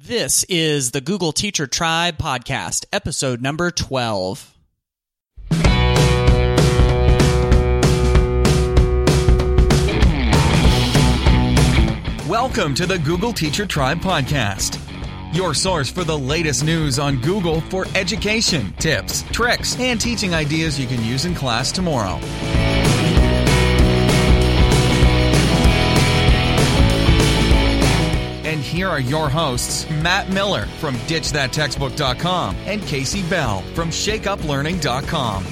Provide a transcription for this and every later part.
This is the Google Teacher Tribe podcast, episode number 12. Welcome to the Google Teacher Tribe podcast, your source for the latest news on Google for education, tips, tricks, and teaching ideas you can use in class tomorrow. Here are your hosts, Matt Miller from DitchThatTextbook.com and Kasey Bell from ShakeUpLearning.com.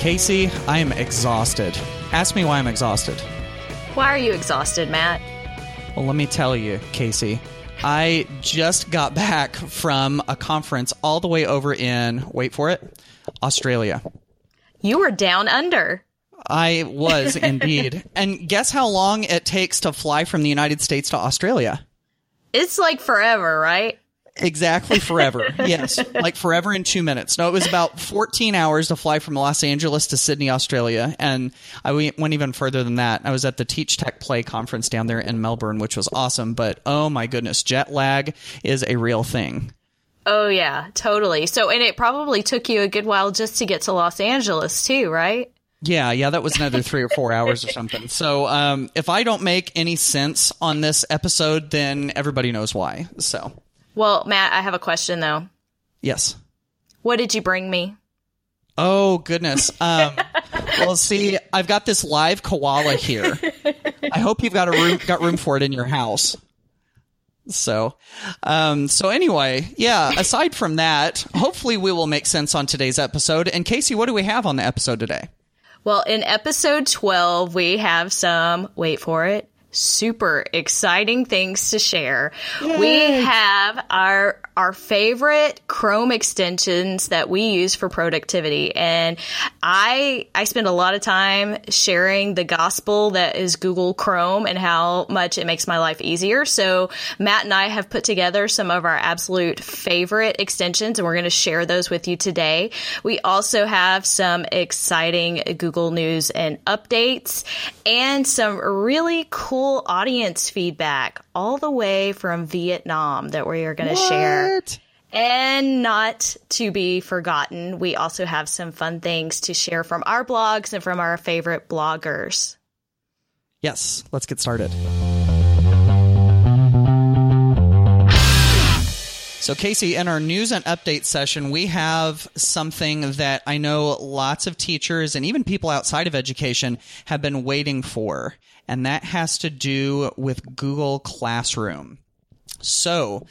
Kasey, I am exhausted. Ask me why I'm exhausted. Why are you exhausted, Matt? Well, let me tell you, Kasey. I just got back from a conference all the way over in, wait for it, Australia. You were down under. I was indeed. and guess how long it takes to fly from the United States to Australia? It's like forever, right? Exactly forever. yes. Like forever in two minutes. No, it was about 14 hours to fly from Los Angeles to Sydney, Australia. And I went went even further than that. I was at the Teach Tech Play conference down there in Melbourne, which was awesome. But oh my goodness, jet lag is a real thing. Oh, yeah, totally. So, and it probably took you a good while just to get to Los Angeles, too, right? Yeah, yeah, that was another three or four hours or something. So, um, if I don't make any sense on this episode, then everybody knows why. So, Well, Matt, I have a question, though. yes. What did you bring me? Oh goodness. Um, well, see, I've got this live koala here. I hope you've got a room got room for it in your house. So, um, so anyway, yeah. Aside from that, hopefully we will make sense on today's episode. And Kasey, what do we have on the episode today? Well, in episode 12, we have some, wait for it, super exciting things to share. We have our our favorite Chrome extensions that we use for productivity. And I I spend a lot of time sharing the gospel that is Google Chrome and how much it makes my life easier. So Matt and I have put together some of our absolute favorite extensions and we're going to share those with you today. We also have some exciting Google News and updates and some really cool audience feedback all the way from Vietnam that we are going to share. And not to be forgotten, we also have some fun things to share from our blogs and from our favorite bloggers. Yes, let's get started. So, Kasey, in our news and update session, we have something that I know lots of teachers and even people outside of education have been waiting for, and that has to do with Google Classroom. So,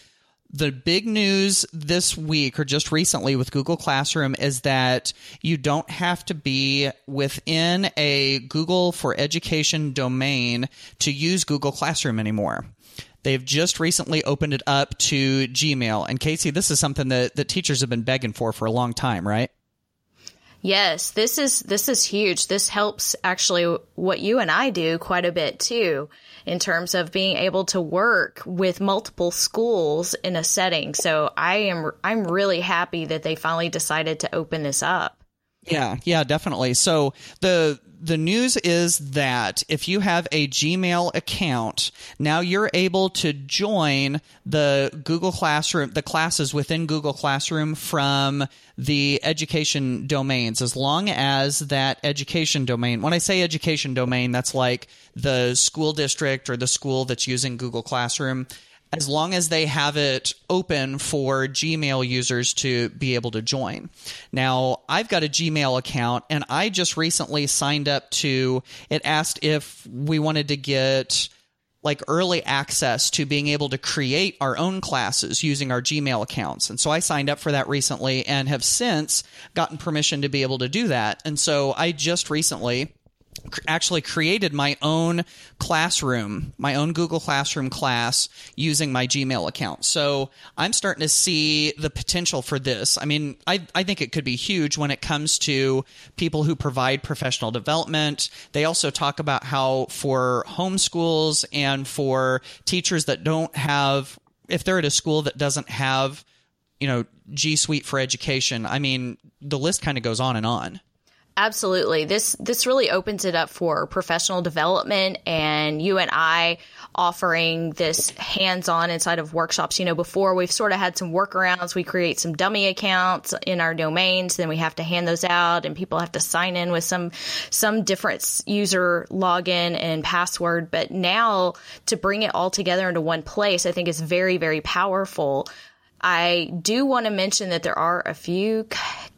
the big news this week or just recently with Google Classroom is that you don't have to be within a Google for Education domain to use Google Classroom anymore. They've just recently opened it up to Gmail. And Kasey, this is something that, that teachers have been begging for for a long time, right? Yes, this is this is huge. This helps actually what you and I do quite a bit too in terms of being able to work with multiple schools in a setting. So I am I'm really happy that they finally decided to open this up. Yeah, yeah, definitely. So the the news is that if you have a Gmail account, now you're able to join the Google Classroom, the classes within Google Classroom from the education domains, as long as that education domain, when I say education domain, that's like the school district or the school that's using Google Classroom as long as they have it open for Gmail users to be able to join. Now, I've got a Gmail account and I just recently signed up to it asked if we wanted to get like early access to being able to create our own classes using our Gmail accounts. And so I signed up for that recently and have since gotten permission to be able to do that. And so I just recently actually created my own classroom, my own Google Classroom class using my Gmail account. So I'm starting to see the potential for this. I mean, I, I think it could be huge when it comes to people who provide professional development. They also talk about how for homeschools and for teachers that don't have, if they're at a school that doesn't have, you know, G Suite for education, I mean, the list kind of goes on and on. Absolutely. This this really opens it up for professional development and you and I offering this hands-on inside of workshops. You know, before we've sort of had some workarounds. We create some dummy accounts in our domains, then we have to hand those out and people have to sign in with some some different user login and password, but now to bring it all together into one place, I think is very very powerful. I do want to mention that there are a few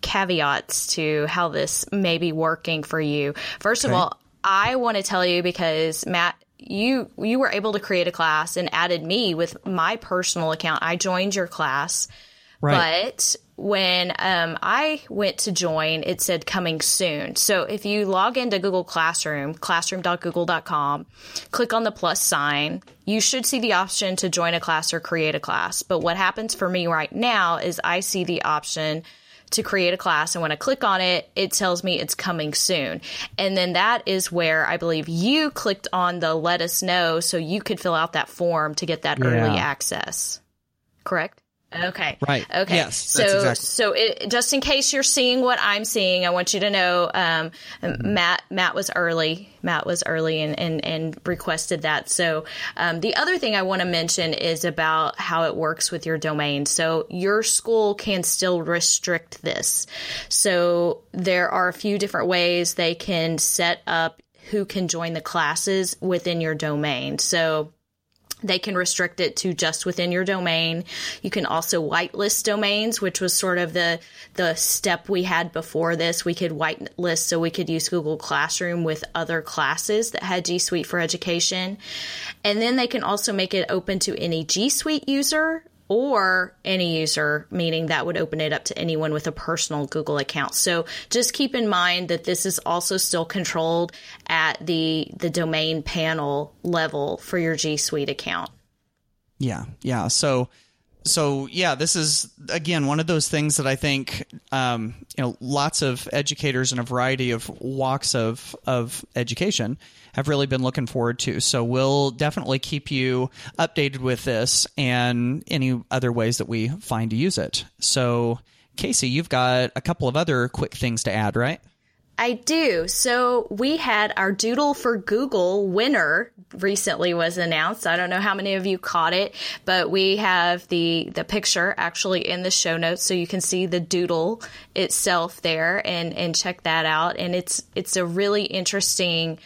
caveats to how this may be working for you. First okay. of all, I want to tell you because Matt, you you were able to create a class and added me with my personal account. I joined your class. Right. But when um, I went to join, it said coming soon. So if you log into Google Classroom, classroom.google.com, click on the plus sign, you should see the option to join a class or create a class. But what happens for me right now is I see the option to create a class. And when I click on it, it tells me it's coming soon. And then that is where I believe you clicked on the let us know so you could fill out that form to get that yeah. early access. Correct? Okay. Right. Okay. Yes. So, exactly. so it, just in case you're seeing what I'm seeing, I want you to know, um, Matt, Matt was early. Matt was early and, and, and requested that. So, um, the other thing I want to mention is about how it works with your domain. So your school can still restrict this. So there are a few different ways they can set up who can join the classes within your domain. So, they can restrict it to just within your domain. You can also whitelist domains, which was sort of the the step we had before this. We could whitelist so we could use Google Classroom with other classes that had G Suite for Education. And then they can also make it open to any G Suite user or any user, meaning that would open it up to anyone with a personal Google account. So just keep in mind that this is also still controlled at the the domain panel level for your G Suite account. Yeah, yeah. So so yeah, this is again one of those things that I think um, you know lots of educators in a variety of walks of of education have really been looking forward to. So we'll definitely keep you updated with this and any other ways that we find to use it. So Kasey, you've got a couple of other quick things to add, right? I do. So we had our Doodle for Google winner recently was announced. I don't know how many of you caught it, but we have the the picture actually in the show notes so you can see the doodle itself there and and check that out and it's it's a really interesting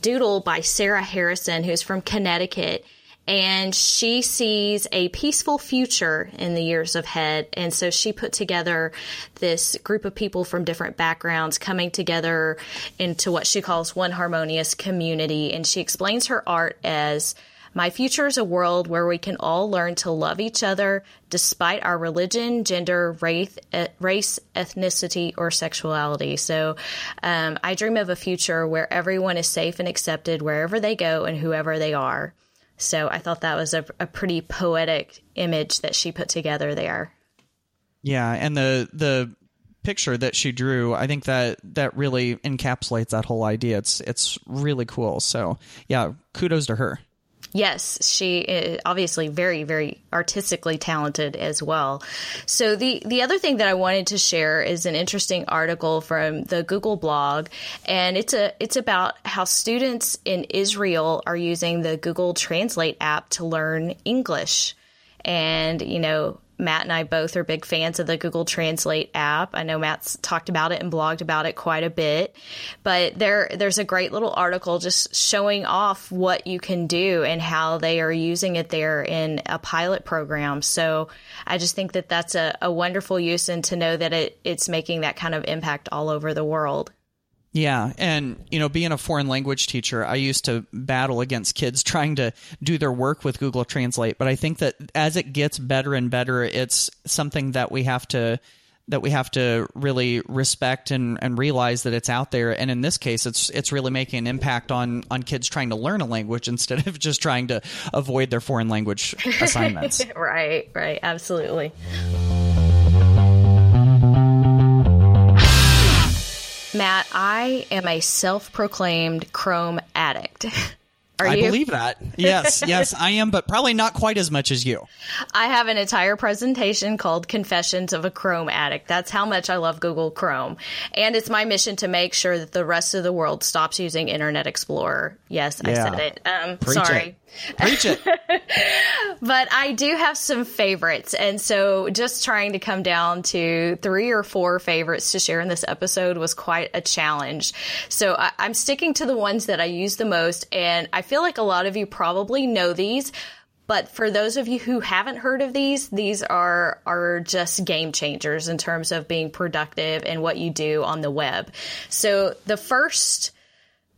doodle by Sarah Harrison who's from Connecticut and she sees a peaceful future in the years ahead. And so she put together this group of people from different backgrounds coming together into what she calls one harmonious community. And she explains her art as my future is a world where we can all learn to love each other despite our religion, gender, race, race ethnicity, or sexuality. So um, I dream of a future where everyone is safe and accepted wherever they go and whoever they are. So I thought that was a, a pretty poetic image that she put together there. Yeah, and the the picture that she drew, I think that that really encapsulates that whole idea. It's it's really cool. So yeah, kudos to her. Yes, she is obviously very, very artistically talented as well. So the the other thing that I wanted to share is an interesting article from the Google blog, and it's a it's about how students in Israel are using the Google Translate app to learn English. And you know, Matt and I both are big fans of the Google Translate app. I know Matt's talked about it and blogged about it quite a bit, but there there's a great little article just showing off what you can do and how they are using it there in a pilot program. So I just think that that's a, a wonderful use and to know that it, it's making that kind of impact all over the world. Yeah, and you know, being a foreign language teacher, I used to battle against kids trying to do their work with Google Translate, but I think that as it gets better and better, it's something that we have to that we have to really respect and, and realize that it's out there. And in this case, it's it's really making an impact on on kids trying to learn a language instead of just trying to avoid their foreign language assignments. right, right, absolutely. Matt, I am a self proclaimed Chrome addict. Are I you? believe that. Yes, yes, I am, but probably not quite as much as you. I have an entire presentation called Confessions of a Chrome Addict. That's how much I love Google Chrome. And it's my mission to make sure that the rest of the world stops using Internet Explorer. Yes, I said it. Um, Preach sorry. it. Preach it. But I do have some favorites. And so just trying to come down to three or four favorites to share in this episode was quite a challenge. So I, I'm sticking to the ones that I use the most. And I feel like a lot of you probably know these. But for those of you who haven't heard of these, these are are just game changers in terms of being productive and what you do on the web. So the first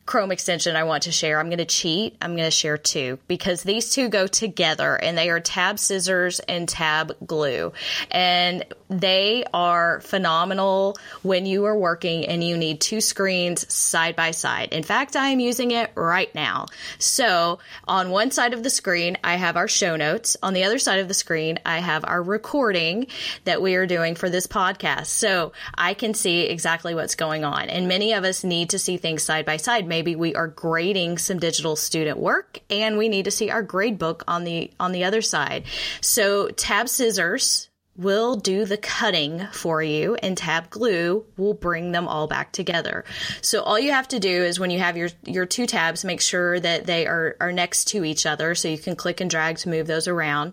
Chrome extension I want to share. I'm going to cheat. I'm going to share two because these two go together and they are tab scissors and tab glue. And they are phenomenal when you are working and you need two screens side by side. In fact, I am using it right now. So on one side of the screen, I have our show notes. On the other side of the screen, I have our recording that we are doing for this podcast. So I can see exactly what's going on. And many of us need to see things side by side. Maybe we are grading some digital student work and we need to see our grade book on the on the other side. So tab scissors will do the cutting for you and tab glue will bring them all back together. So all you have to do is when you have your your two tabs make sure that they are are next to each other so you can click and drag to move those around.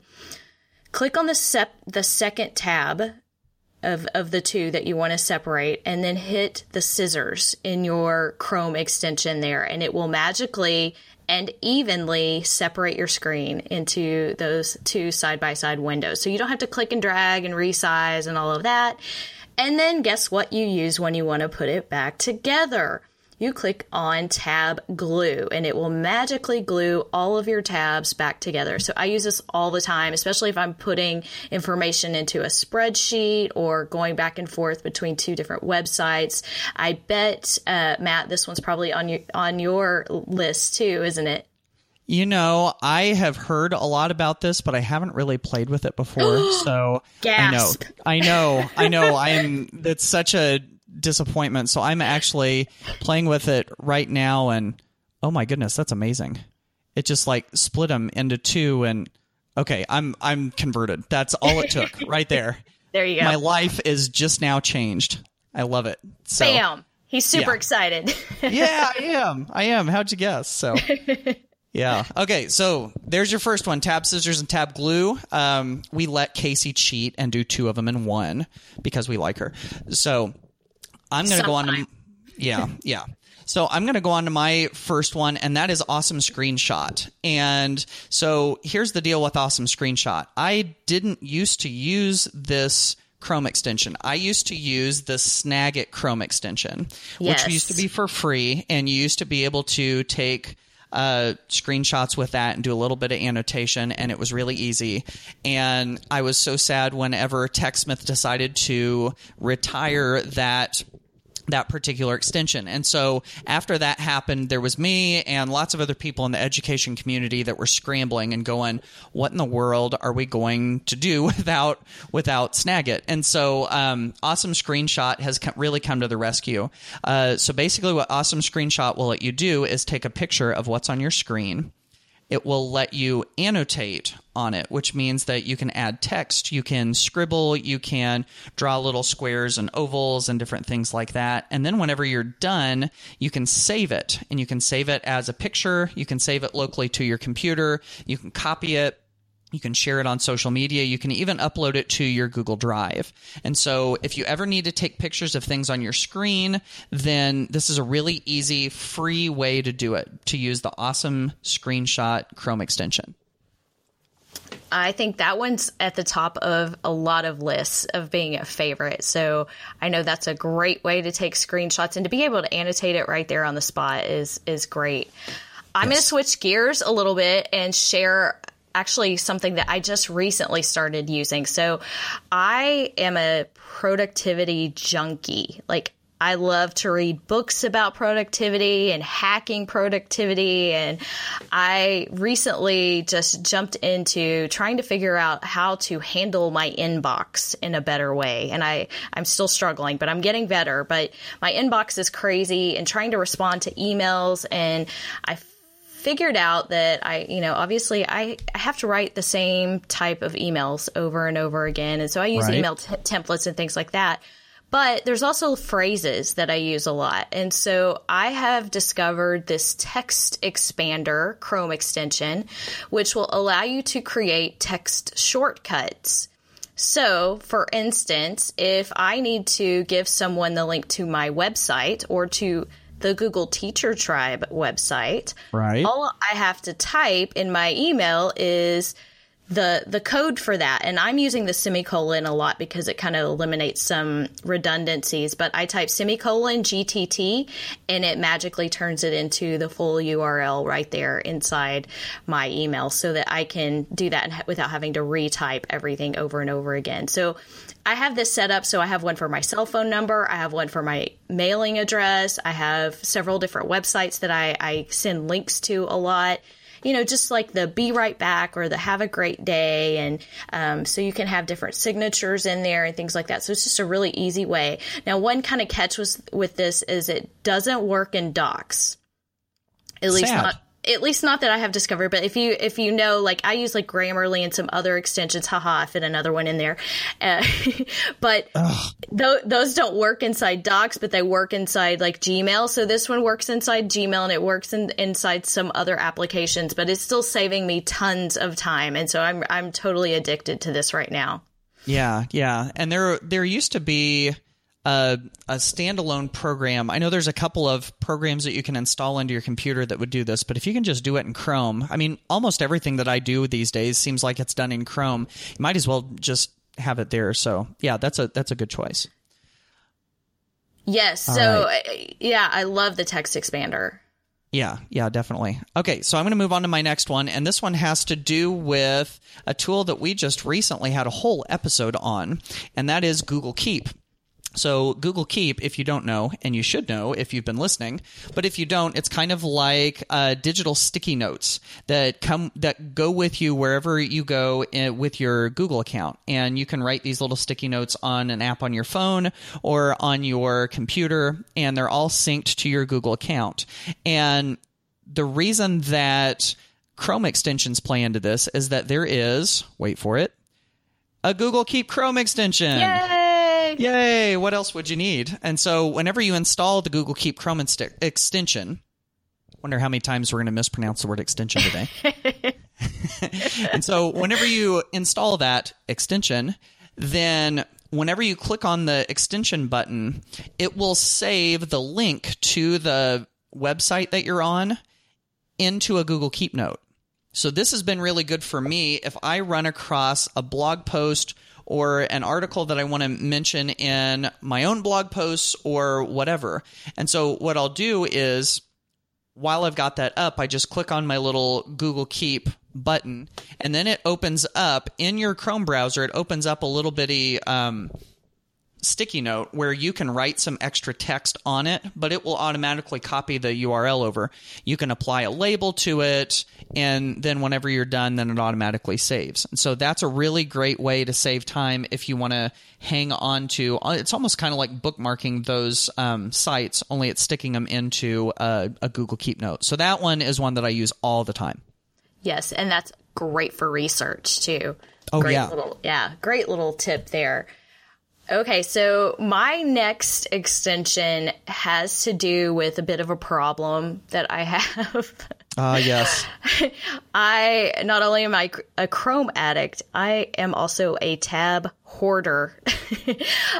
Click on the sep- the second tab of, of the two that you want to separate and then hit the scissors in your Chrome extension there and it will magically and evenly separate your screen into those two side by side windows. So you don't have to click and drag and resize and all of that. And then guess what you use when you want to put it back together? You click on tab glue and it will magically glue all of your tabs back together. So I use this all the time, especially if I'm putting information into a spreadsheet or going back and forth between two different websites. I bet, uh, Matt, this one's probably on your, on your list too, isn't it? You know, I have heard a lot about this, but I haven't really played with it before. so Gasp. I know, I know, I know. I'm. that's such a disappointment. So I'm actually playing with it right now, and oh my goodness, that's amazing. It just like split them into two, and okay, I'm I'm converted. That's all it took, right there. There you go. My life is just now changed. I love it. So Bam. He's super Yeah. excited. yeah, I am. I am. How'd you guess? So, yeah. Okay, so there's your first one: tab scissors and tab glue. Um, we let Kasey cheat and do two of them in one because we like her. So, I'm going to go on to yeah, yeah. So I'm going to go on to my first one, and that is Awesome Screenshot. And so here's the deal with Awesome Screenshot. I didn't used to use this Chrome extension. I used to use the Snagit Chrome extension, Yes. which used to be for free, and you used to be able to take uh, screenshots with that and do a little bit of annotation, and it was really easy. And I was so sad whenever TechSmith decided to retire that that particular extension. And so after that happened, there was me and lots of other people in the education community that were scrambling and going, what in the world are we going to do without, without Snagit? And so, um, Awesome Screenshot has really come to the rescue. Uh, so basically what Awesome Screenshot will let you do is take a picture of what's on your screen it will let you annotate on it, which means that you can add text, you can scribble, you can draw little squares and ovals and different things like that. And then whenever you're done, you can save it. And you can save it as a picture, you can save it locally to your computer, you can copy it. You can share it on social media. You can even upload it to your Google Drive. And so, if you ever need to take pictures of things on your screen, then this is a really easy, free way to do it to use the awesome screenshot Chrome extension. I think that one's at the top of a lot of lists of being a favorite. So I know that's a great way to take screenshots and to be able to annotate it right there on the spot is is great. I'm going to switch gears a little bit and share actually something that I just recently started using. So I am a productivity junkie. Like I love to read books about productivity and hacking productivity. And I recently just jumped into trying to figure out how to handle my inbox in a better way. And I, I'm still struggling, but I'm getting better. But my inbox is crazy and trying to respond to emails and I figured out that I, you know, obviously I, I have to write the same type of emails over and over again. And so I use Right. email t- templates and things like that. But there's also phrases that I use a lot. And so I have discovered this text expander Chrome extension, which will allow you to create text shortcuts. So, for instance, if I need to give someone the link to my website or to the Google Teacher Tribe website, Right. all I have to type in my email is the the code for that. And i'm using the semicolon a lot because it kind of eliminates some redundancies but i type semicolon gtt and it magically turns it into the full url right there inside my email so that i can do that without having to retype everything over and over again. So I have this set up so I have one for my cell phone number, I have one for my mailing address, I have several different websites that I, I send links to a lot. You know, just like the be right back or the have a great day. And um, so you can have different signatures in there and things like that. So it's just a really easy way. Now, one kind of catch was, with this is it doesn't work in docs. At least Sad. not at least not that I have discovered, but if you if you know, like I use like Grammarly and some other extensions, haha, I fit another one in there. Uh, but th- those don't work inside Docs, but they work inside like Gmail. So this one works inside Gmail and it works in, inside some other applications, but it's still saving me tons of time, and so I'm I'm totally addicted to this right now. Yeah, yeah. And there there used to be a, a standalone program. I know there's a couple of programs that you can install into your computer that would do this, but if you can just do it in Chrome, I mean, almost everything that I do these days seems like it's done in Chrome. You might as well just have it there. So, yeah, that's a that's a good choice. Yes, so uh, yeah, I love the text expander. Yeah, yeah, definitely. Okay, so I'm going to move on to my next one, and this one has to do with a tool that we just recently had a whole episode on, and that is Google Keep. So Google Keep, if you don't know, and you should know if you've been listening, but if you don't, it's kind of like uh, digital sticky notes that come that go with you wherever you go in, with your Google account, and you can write these little sticky notes on an app on your phone or on your computer, and they're all synced to your Google account. And the reason that Chrome extensions play into this is that there is, wait for it, a Google Keep Chrome extension. Yay! Yay! What else would you need? And so, whenever you install the Google Keep Chrome inst- extension, wonder how many times we're going to mispronounce the word extension today. and so, whenever you install that extension, then whenever you click on the extension button, it will save the link to the website that you're on into a Google Keep note. So this has been really good for me if I run across a blog post or an article that I want to mention in my own blog posts or whatever. And so what I'll do is while I've got that up, I just click on my little Google Keep button and then it opens up in your Chrome browser. It opens up a little bitty um, sticky note where you can write some extra text on it, but it will automatically copy the URL over. You can apply a label to it, and then whenever you're done, then it automatically saves. And so that's a really great way to save time if you want to hang on to. It's almost kind of like bookmarking those um, sites, only it's sticking them into a, a Google Keep note. So that one is one that I use all the time. Yes, and that's great for research too. Oh, great yeah. little yeah, great little tip there. Okay, so my next extension has to do with a bit of a problem that I have. Ah, yes. I not only am I a Chrome addict, I am also a tab hoarder. I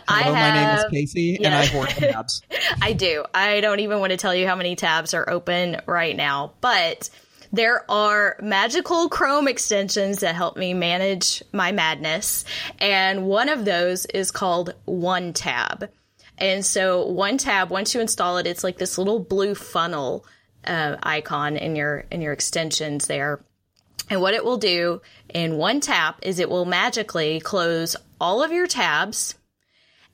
Hello, my name is have- Kasey, and. I hoard tabs. I do. I don't even want to tell you how many tabs are open right now, but there are magical Chrome extensions that help me manage my madness. And one of those is called One Tab. And so One Tab, once you install it, it's like this little blue funnel uh, icon in your in your extensions there. And what it will do in one tap is it will magically close all of your tabs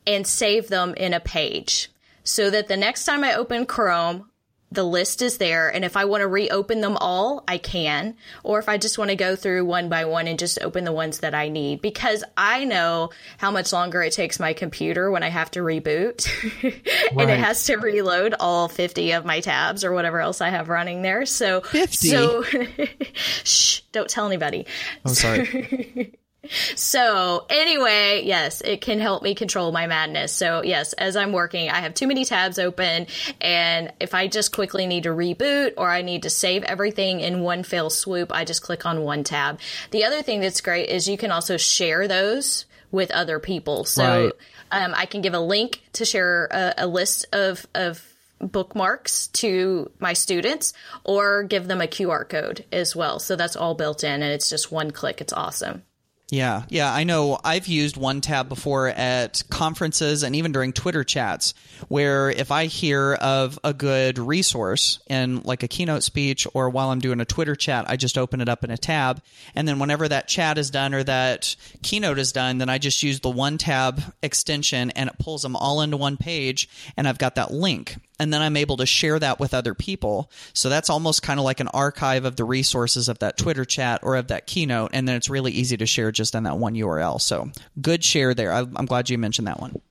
and save them in a page so that the next time I open Chrome, the list is there and if i want to reopen them all i can or if i just want to go through one by one and just open the ones that i need because i know how much longer it takes my computer when i have to reboot and it has to reload all 50 of my tabs or whatever else i have running there so 50? so shh don't tell anybody I'm sorry. so anyway, yes, it can help me control my madness. So yes, as I'm working, I have too many tabs open and if I just quickly need to reboot or I need to save everything in one fell swoop, I just click on one tab. The other thing that's great is you can also share those with other people. So Right. um, I can give a link to share a, a list of, of bookmarks to my students or give them a QR code as well. So that's all built in and it's just one click. It's awesome. Yeah, yeah, I know. I've used one tab before at conferences and even during Twitter chats, where if I hear of a good resource in like a keynote speech or while I'm doing a Twitter chat, I just open it up in a tab. And then whenever that chat is done or that keynote is done, then I just use the one tab extension and it pulls them all into one page. And I've got that link and then I'm able to share that with other people. So that's almost kind of like an archive of the resources of that Twitter chat or of that keynote, and then it's really easy to share just on that one URL. So good share there. I'm glad you mentioned that one.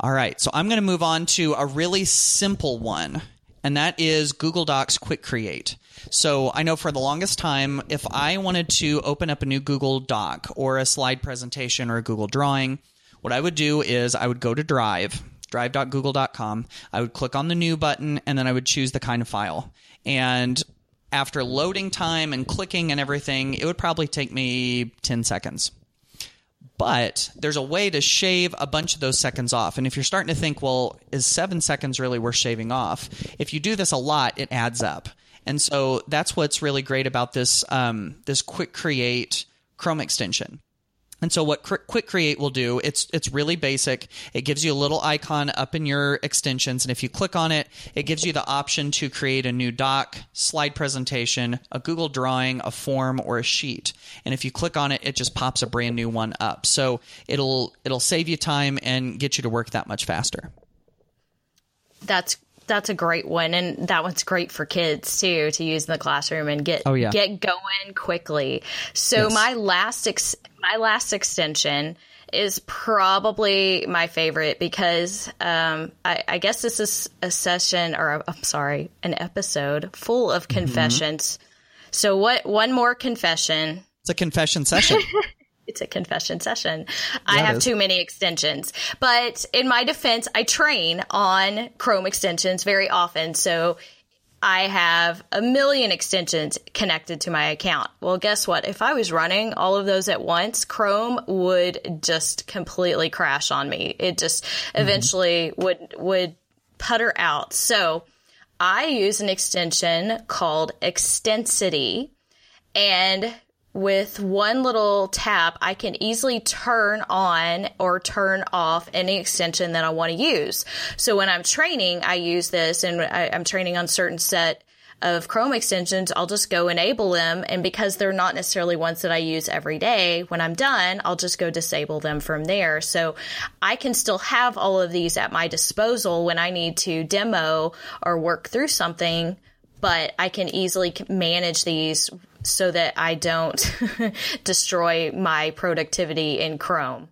All right, so I'm going to move on to a really simple one, and that is Google Docs Quick Create. So I know for the longest time, if I wanted to open up a new Google Doc or a slide presentation or a Google Drawing, what I would do is I would go to Drive, drive.google.com. I would click on the new button, and then I would choose the kind of file. And after loading time and clicking and everything, it would probably take me 10 seconds but there's a way to shave a bunch of those seconds off. And if you're starting to think, well, is seven seconds really worth shaving off? If you do this a lot, it adds up. And so that's what's really great about this um, this Quick Create Chrome extension. And so what Quick Create will do, it's it's really basic. It gives you a little icon up in your extensions and if you click on it, it gives you the option to create a new doc, slide presentation, a Google drawing, a form or a sheet. And if you click on it, it just pops a brand new one up. So it'll it'll save you time and get you to work that much faster. That's that's a great one, and that one's great for kids too to use in the classroom and get Oh, yeah. get going quickly. So Yes. my last ex- my last extension is probably my favorite because um, I, I guess this is a session or i I'm sorry, an episode full of Mm-hmm. confessions. So what? One more confession. It's a confession session. It's a confession session. I Yeah, it have too many extensions. But in my defense, I train on Chrome extensions very often. So I have a million extensions connected to my account. Well, guess what? If I was running all of those at once, Chrome would just completely crash on me. It just mm-hmm. eventually would would putter out. So I use an extension called Extensity and with one little tap, I can easily turn on or turn off any extension that I want to use. So when I'm training, I use this and I, I'm training on certain set of Chrome extensions, I'll just go enable them. And because they're not necessarily ones that I use every day, when I'm done, I'll just go disable them from there. So I can still have all of these at my disposal when I need to demo or work through something but I can easily manage these so that I don't destroy my productivity in Chrome.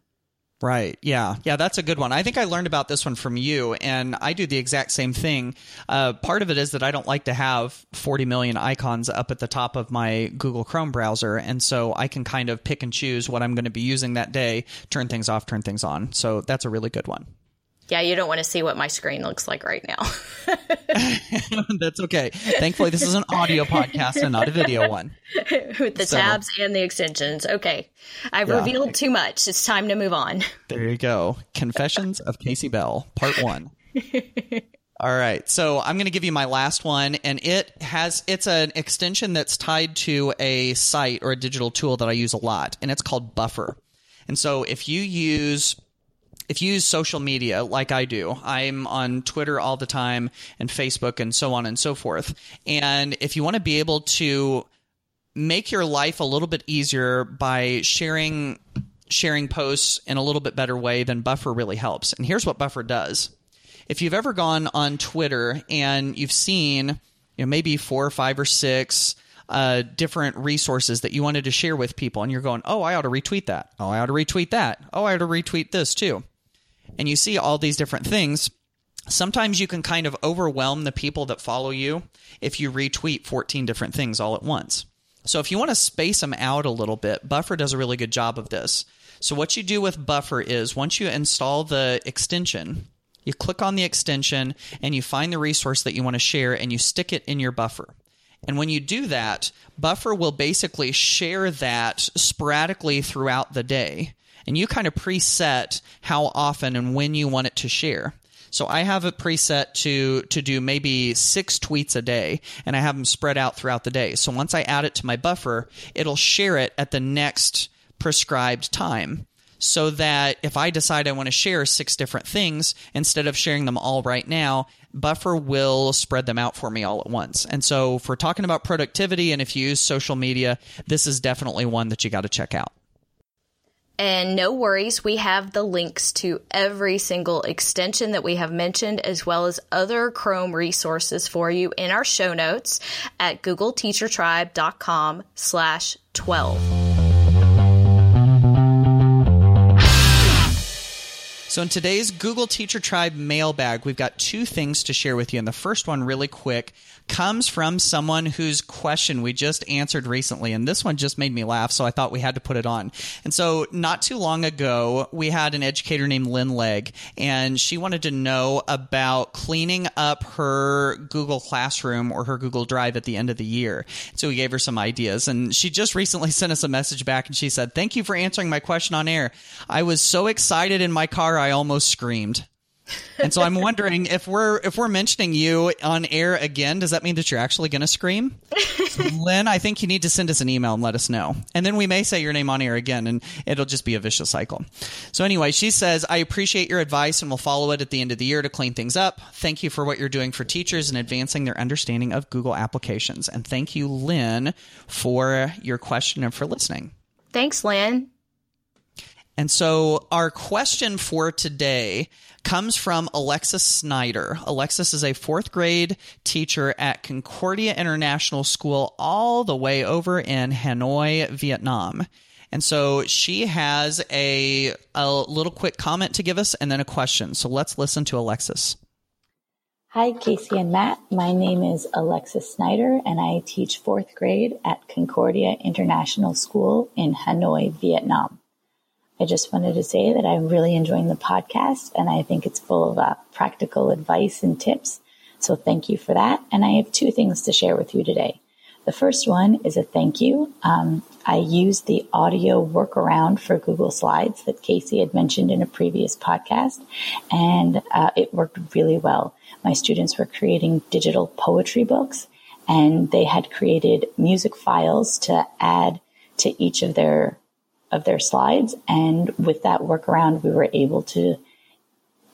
Right. Yeah. Yeah. That's a good one. I think I learned about this one from you, and I do the exact same thing. Uh, part of it is that I don't like to have 40 million icons up at the top of my Google Chrome browser, and so I can kind of pick and choose what I'm going to be using that day, turn things off, turn things on. So that's a really good one. Yeah, you don't want to see what my screen looks like right now. that's okay. Thankfully, this is an audio podcast and not a video one. With the So- tabs and the extensions. Okay. I've Yeah. revealed too much. It's time to move on. There you go. Confessions of Kasey Bell, part one. All right. So I'm going to give you my last one, and it has it's an extension that's tied to a site or a digital tool that I use a lot, and it's called Buffer. And so if you use if you use social media like I do, I'm on Twitter all the time and Facebook and so on and so forth. And if you want to be able to make your life a little bit easier by sharing sharing posts in a little bit better way, then Buffer really helps. And here's what Buffer does. if you've ever gone on Twitter and you've seen, you know, maybe four or five or six uh, different resources that you wanted to share with people, and you're going, oh, I ought to retweet that. Oh, I ought to retweet that. Oh, I ought to retweet this too. And you see all these different things. Sometimes you can kind of overwhelm the people that follow you if you retweet 14 different things all at once. So if you want to space them out a little bit, Buffer does a really good job of this. So what you do with Buffer is once you install the extension, you click on the extension and you find the resource that you want to share and you stick it in your buffer. And when you do that, Buffer will basically share that sporadically throughout the day. And you kind of preset how often and when you want it to share. So I have it preset to to do maybe six tweets a day, and I have them spread out throughout the day. So once I add it to my buffer, it'll share it at the next prescribed time. So that if I decide I want to share six different things, instead of sharing them all right now, Buffer will spread them out for me all at once. And so, for talking about productivity and if you use social media, this is definitely one that you got to check out. And no worries, we have the links to every single extension that we have mentioned, as well as other Chrome resources for you in our show notes at googleteachertribe.com slash 12. So, in today's Google Teacher Tribe mailbag, we've got two things to share with you. And the first one, really quick, comes from someone whose question we just answered recently. And this one just made me laugh, so I thought we had to put it on. And so, not too long ago, we had an educator named Lynn Legg, and she wanted to know about cleaning up her Google Classroom or her Google Drive at the end of the year. So, we gave her some ideas. And she just recently sent us a message back and she said, Thank you for answering my question on air. I was so excited in my car, I almost screamed and so I'm wondering if we're if we're mentioning you on air again, does that mean that you're actually going to scream? So, Lynn, I think you need to send us an email and let us know, and then we may say your name on air again, and it'll just be a vicious cycle. So anyway, she says, "I appreciate your advice, and we'll follow it at the end of the year to clean things up. Thank you for what you're doing for teachers and advancing their understanding of Google applications, and thank you, Lynn, for your question and for listening." Thanks, Lynn. And so our question for today comes from Alexis Snyder. Alexis is a fourth grade teacher at Concordia International School, all the way over in Hanoi, Vietnam. And so she has a, a little quick comment to give us and then a question. So let's listen to Alexis. Hi, Kasey and Matt. My name is Alexis Snyder, and I teach fourth grade at Concordia International School in Hanoi, Vietnam. I just wanted to say that I'm really enjoying the podcast and I think it's full of uh, practical advice and tips. So thank you for that. And I have two things to share with you today. The first one is a thank you. Um, I used the audio workaround for Google Slides that Kasey had mentioned in a previous podcast, and uh, it worked really well. My students were creating digital poetry books, and they had created music files to add to each of their of their slides. And with that workaround, we were able to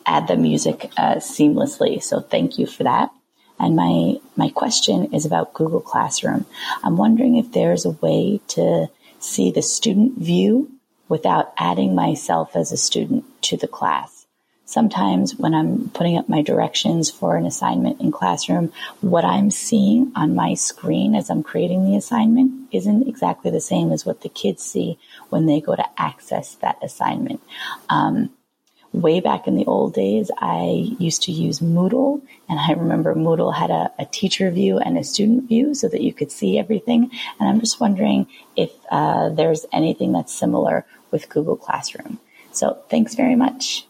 add the music uh, seamlessly. So thank you for that. And my, my question is about Google Classroom. I'm wondering if there's a way to see the student view without adding myself as a student to the class sometimes when I'm putting up my directions for an assignment in classroom, what I'm seeing on my screen as I'm creating the assignment isn't exactly the same as what the kids see when they go to access that assignment. Um, way back in the old days, I used to use Moodle, and I remember Moodle had a, a, teacher view and a student view so that you could see everything. And I'm just wondering if uh, there's anything that's similar with Google Classroom. So thanks very much.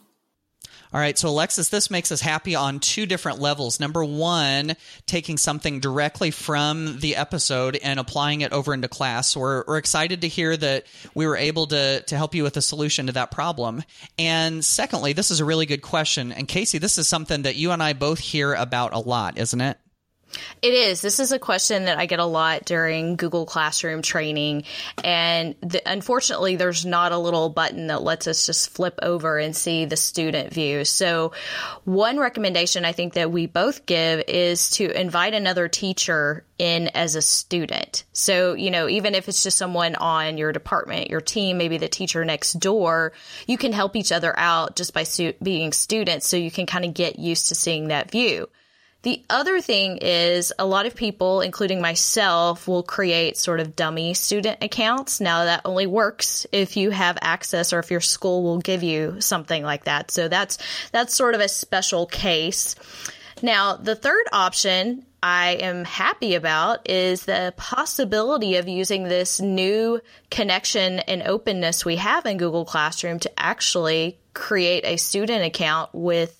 All right, so Alexis, this makes us happy on two different levels. Number one, taking something directly from the episode and applying it over into class. We're, we're excited to hear that we were able to, to help you with a solution to that problem. And secondly, this is a really good question. And Kasey, this is something that you and I both hear about a lot, isn't it? It is. This is a question that I get a lot during Google Classroom training. And the, unfortunately, there's not a little button that lets us just flip over and see the student view. So, one recommendation I think that we both give is to invite another teacher in as a student. So, you know, even if it's just someone on your department, your team, maybe the teacher next door, you can help each other out just by being students so you can kind of get used to seeing that view. The other thing is a lot of people, including myself, will create sort of dummy student accounts. Now that only works if you have access or if your school will give you something like that. So that's, that's sort of a special case. Now, the third option I am happy about is the possibility of using this new connection and openness we have in Google Classroom to actually create a student account with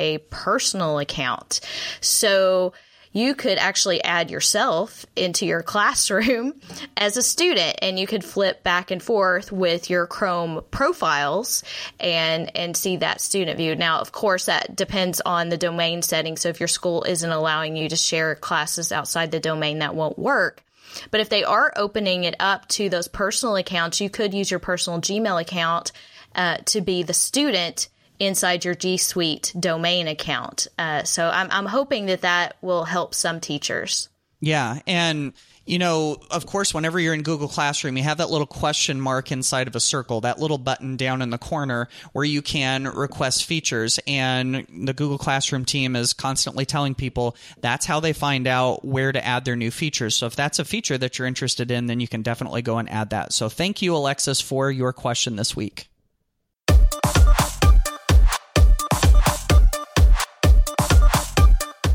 a personal account. So you could actually add yourself into your classroom as a student and you could flip back and forth with your Chrome profiles and and see that student view. Now, of course, that depends on the domain setting. So if your school isn't allowing you to share classes outside the domain, that won't work. But if they are opening it up to those personal accounts, you could use your personal Gmail account uh, to be the student inside your G Suite domain account. Uh, so I'm, I'm hoping that that will help some teachers. Yeah. And, you know, of course, whenever you're in Google Classroom, you have that little question mark inside of a circle, that little button down in the corner where you can request features. And the Google Classroom team is constantly telling people that's how they find out where to add their new features. So if that's a feature that you're interested in, then you can definitely go and add that. So thank you, Alexis, for your question this week.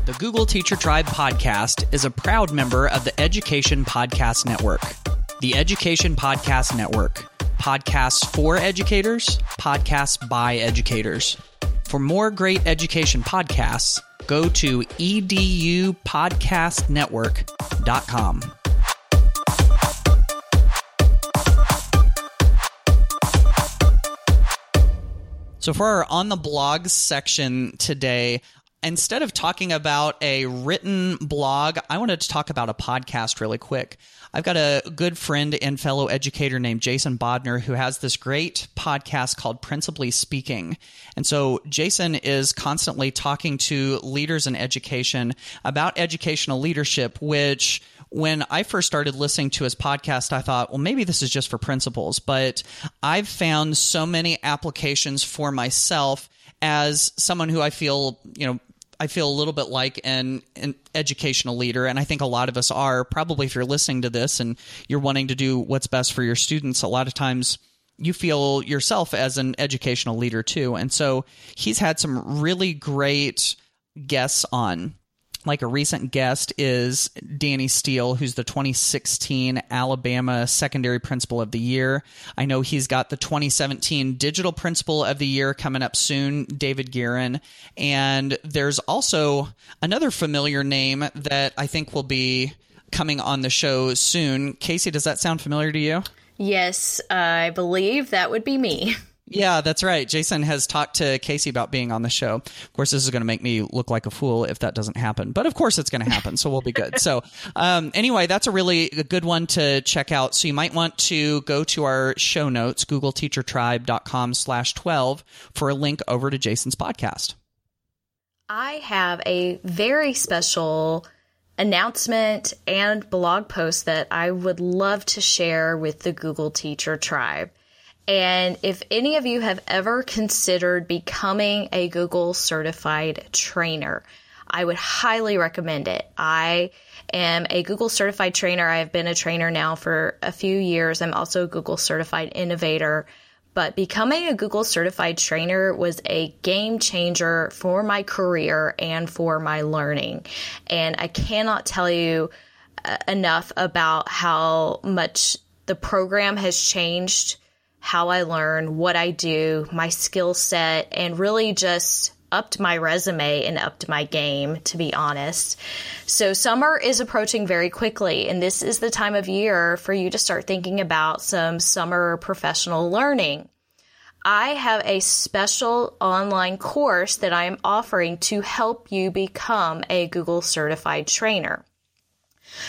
The Google Teacher Tribe podcast is a proud member of the Education Podcast Network. The Education Podcast Network. Podcasts for educators, podcasts by educators. For more great education podcasts, go to edupodcastnetwork.com. So, for our on the blogs section today, instead of talking about a written blog, I wanted to talk about a podcast really quick. I've got a good friend and fellow educator named Jason Bodner who has this great podcast called Principally Speaking. And so Jason is constantly talking to leaders in education about educational leadership, which when I first started listening to his podcast, I thought, well, maybe this is just for principals, but I've found so many applications for myself as someone who I feel, you know, I feel a little bit like an, an, educational leader, and I think a lot of us are. Probably, if you're listening to this and you're wanting to do what's best for your students, a lot of times you feel yourself as an educational leader too. And so he's had some really great guests on like a recent guest is Danny Steele, who's the 2016 Alabama Secondary Principal of the Year. I know he's got the 2017 Digital Principal of the Year coming up soon, David Geurin. And there's also another familiar name that I think will be coming on the show soon. Kasey, does that sound familiar to you? Yes, I believe that would be me. Yeah, that's right. Jason has talked to Kasey about being on the show. Of course, this is going to make me look like a fool if that doesn't happen, but of course it's going to happen, so we'll be good. So, um, anyway, that's a really good one to check out. So you might want to go to our show notes, googleteachertribe.com slash 12 for a link over to Jason's podcast. I have a very special announcement and blog post that I would love to share with the Google Teacher Tribe. And if any of you have ever considered becoming a Google certified trainer, I would highly recommend it. I am a Google certified trainer. I have been a trainer now for a few years. I'm also a Google certified innovator. But becoming a Google certified trainer was a game changer for my career and for my learning. And I cannot tell you uh, enough about how much the program has changed how I learn, what I do, my skill set, and really just upped my resume and upped my game, to be honest. So, summer is approaching very quickly, and this is the time of year for you to start thinking about some summer professional learning. I have a special online course that I am offering to help you become a Google certified trainer.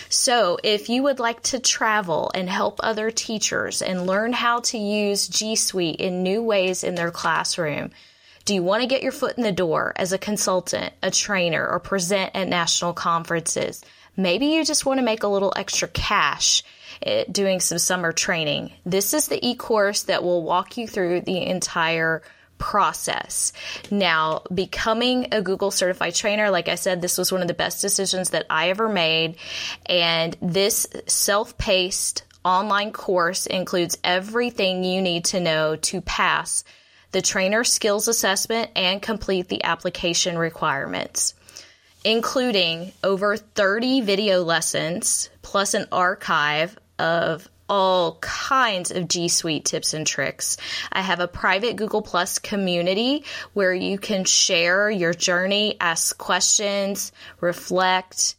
So, if you would like to travel and help other teachers and learn how to use G Suite in new ways in their classroom, do you want to get your foot in the door as a consultant, a trainer, or present at national conferences? Maybe you just want to make a little extra cash eh, doing some summer training. This is the e course that will walk you through the entire process. Now, becoming a Google certified trainer, like I said, this was one of the best decisions that I ever made. And this self paced online course includes everything you need to know to pass the trainer skills assessment and complete the application requirements. Including over 30 video lessons plus an archive of all kinds of G Suite tips and tricks. I have a private Google Plus community where you can share your journey, ask questions, reflect,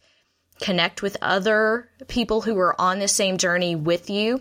connect with other people who are on the same journey with you.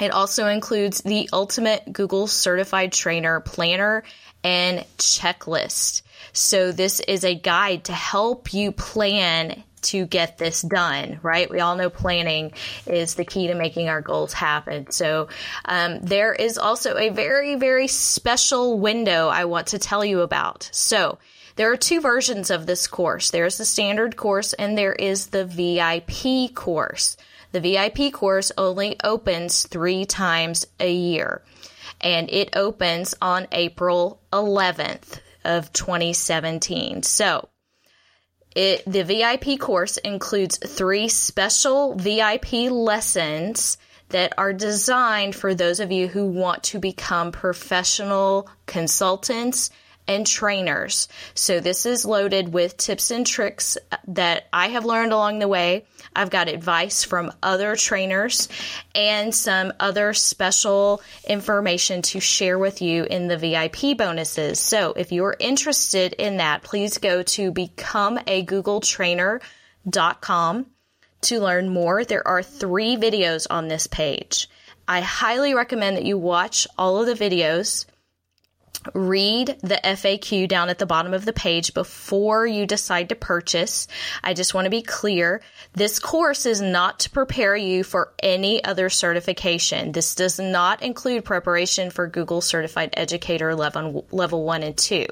It also includes the ultimate Google certified trainer planner and checklist. So this is a guide to help you plan to get this done, right? We all know planning is the key to making our goals happen. So um, there is also a very, very special window I want to tell you about. So there are two versions of this course. There's the standard course and there is the VIP course. The VIP course only opens three times a year and it opens on April 11th of 2017. So it, the VIP course includes three special VIP lessons that are designed for those of you who want to become professional consultants and trainers. So this is loaded with tips and tricks that I have learned along the way. I've got advice from other trainers and some other special information to share with you in the VIP bonuses. So if you're interested in that, please go to becomeagoogletrainer.com to learn more. There are three videos on this page. I highly recommend that you watch all of the videos read the FAQ down at the bottom of the page before you decide to purchase. I just want to be clear. This course is not to prepare you for any other certification. This does not include preparation for Google Certified Educator level, level 1 and 2.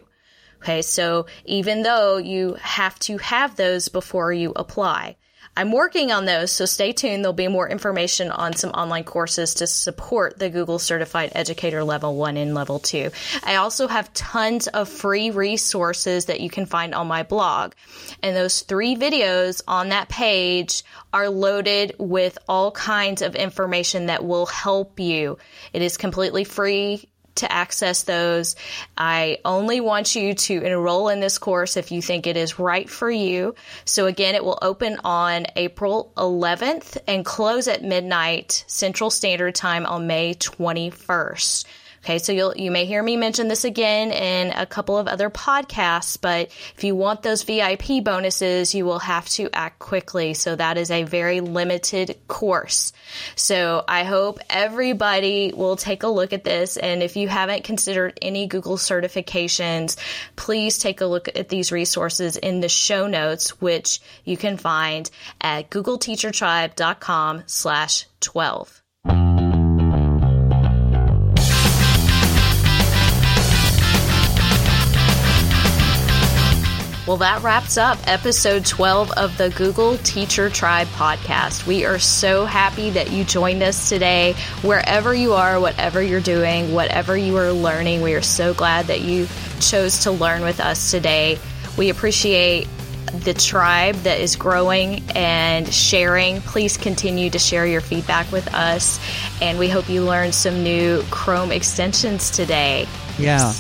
Okay, so even though you have to have those before you apply, I'm working on those, so stay tuned. There'll be more information on some online courses to support the Google Certified Educator Level 1 and Level 2. I also have tons of free resources that you can find on my blog. And those three videos on that page are loaded with all kinds of information that will help you. It is completely free to access those. I only want you to enroll in this course if you think it is right for you. So again, it will open on April 11th and close at midnight Central Standard Time on May 21st. Okay, so you'll you may hear me mention this again in a couple of other podcasts, but if you want those VIP bonuses, you will have to act quickly. So that is a very limited course. So I hope everybody will take a look at this and if you haven't considered any Google certifications, please take a look at these resources in the show notes which you can find at googleteachertribe.com slash 12. Well, that wraps up episode 12 of the Google Teacher Tribe podcast. We are so happy that you joined us today. Wherever you are, whatever you're doing, whatever you are learning, we are so glad that you chose to learn with us today. We appreciate the tribe that is growing and sharing. Please continue to share your feedback with us. And we hope you learned some new Chrome extensions today. Yeah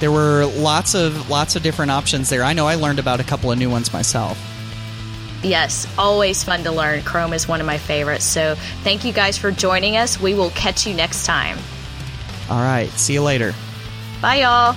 there were lots of lots of different options there. I know I learned about a couple of new ones myself. Yes, always fun to learn. Chrome is one of my favorites. So, thank you guys for joining us. We will catch you next time. All right, see you later. Bye y'all.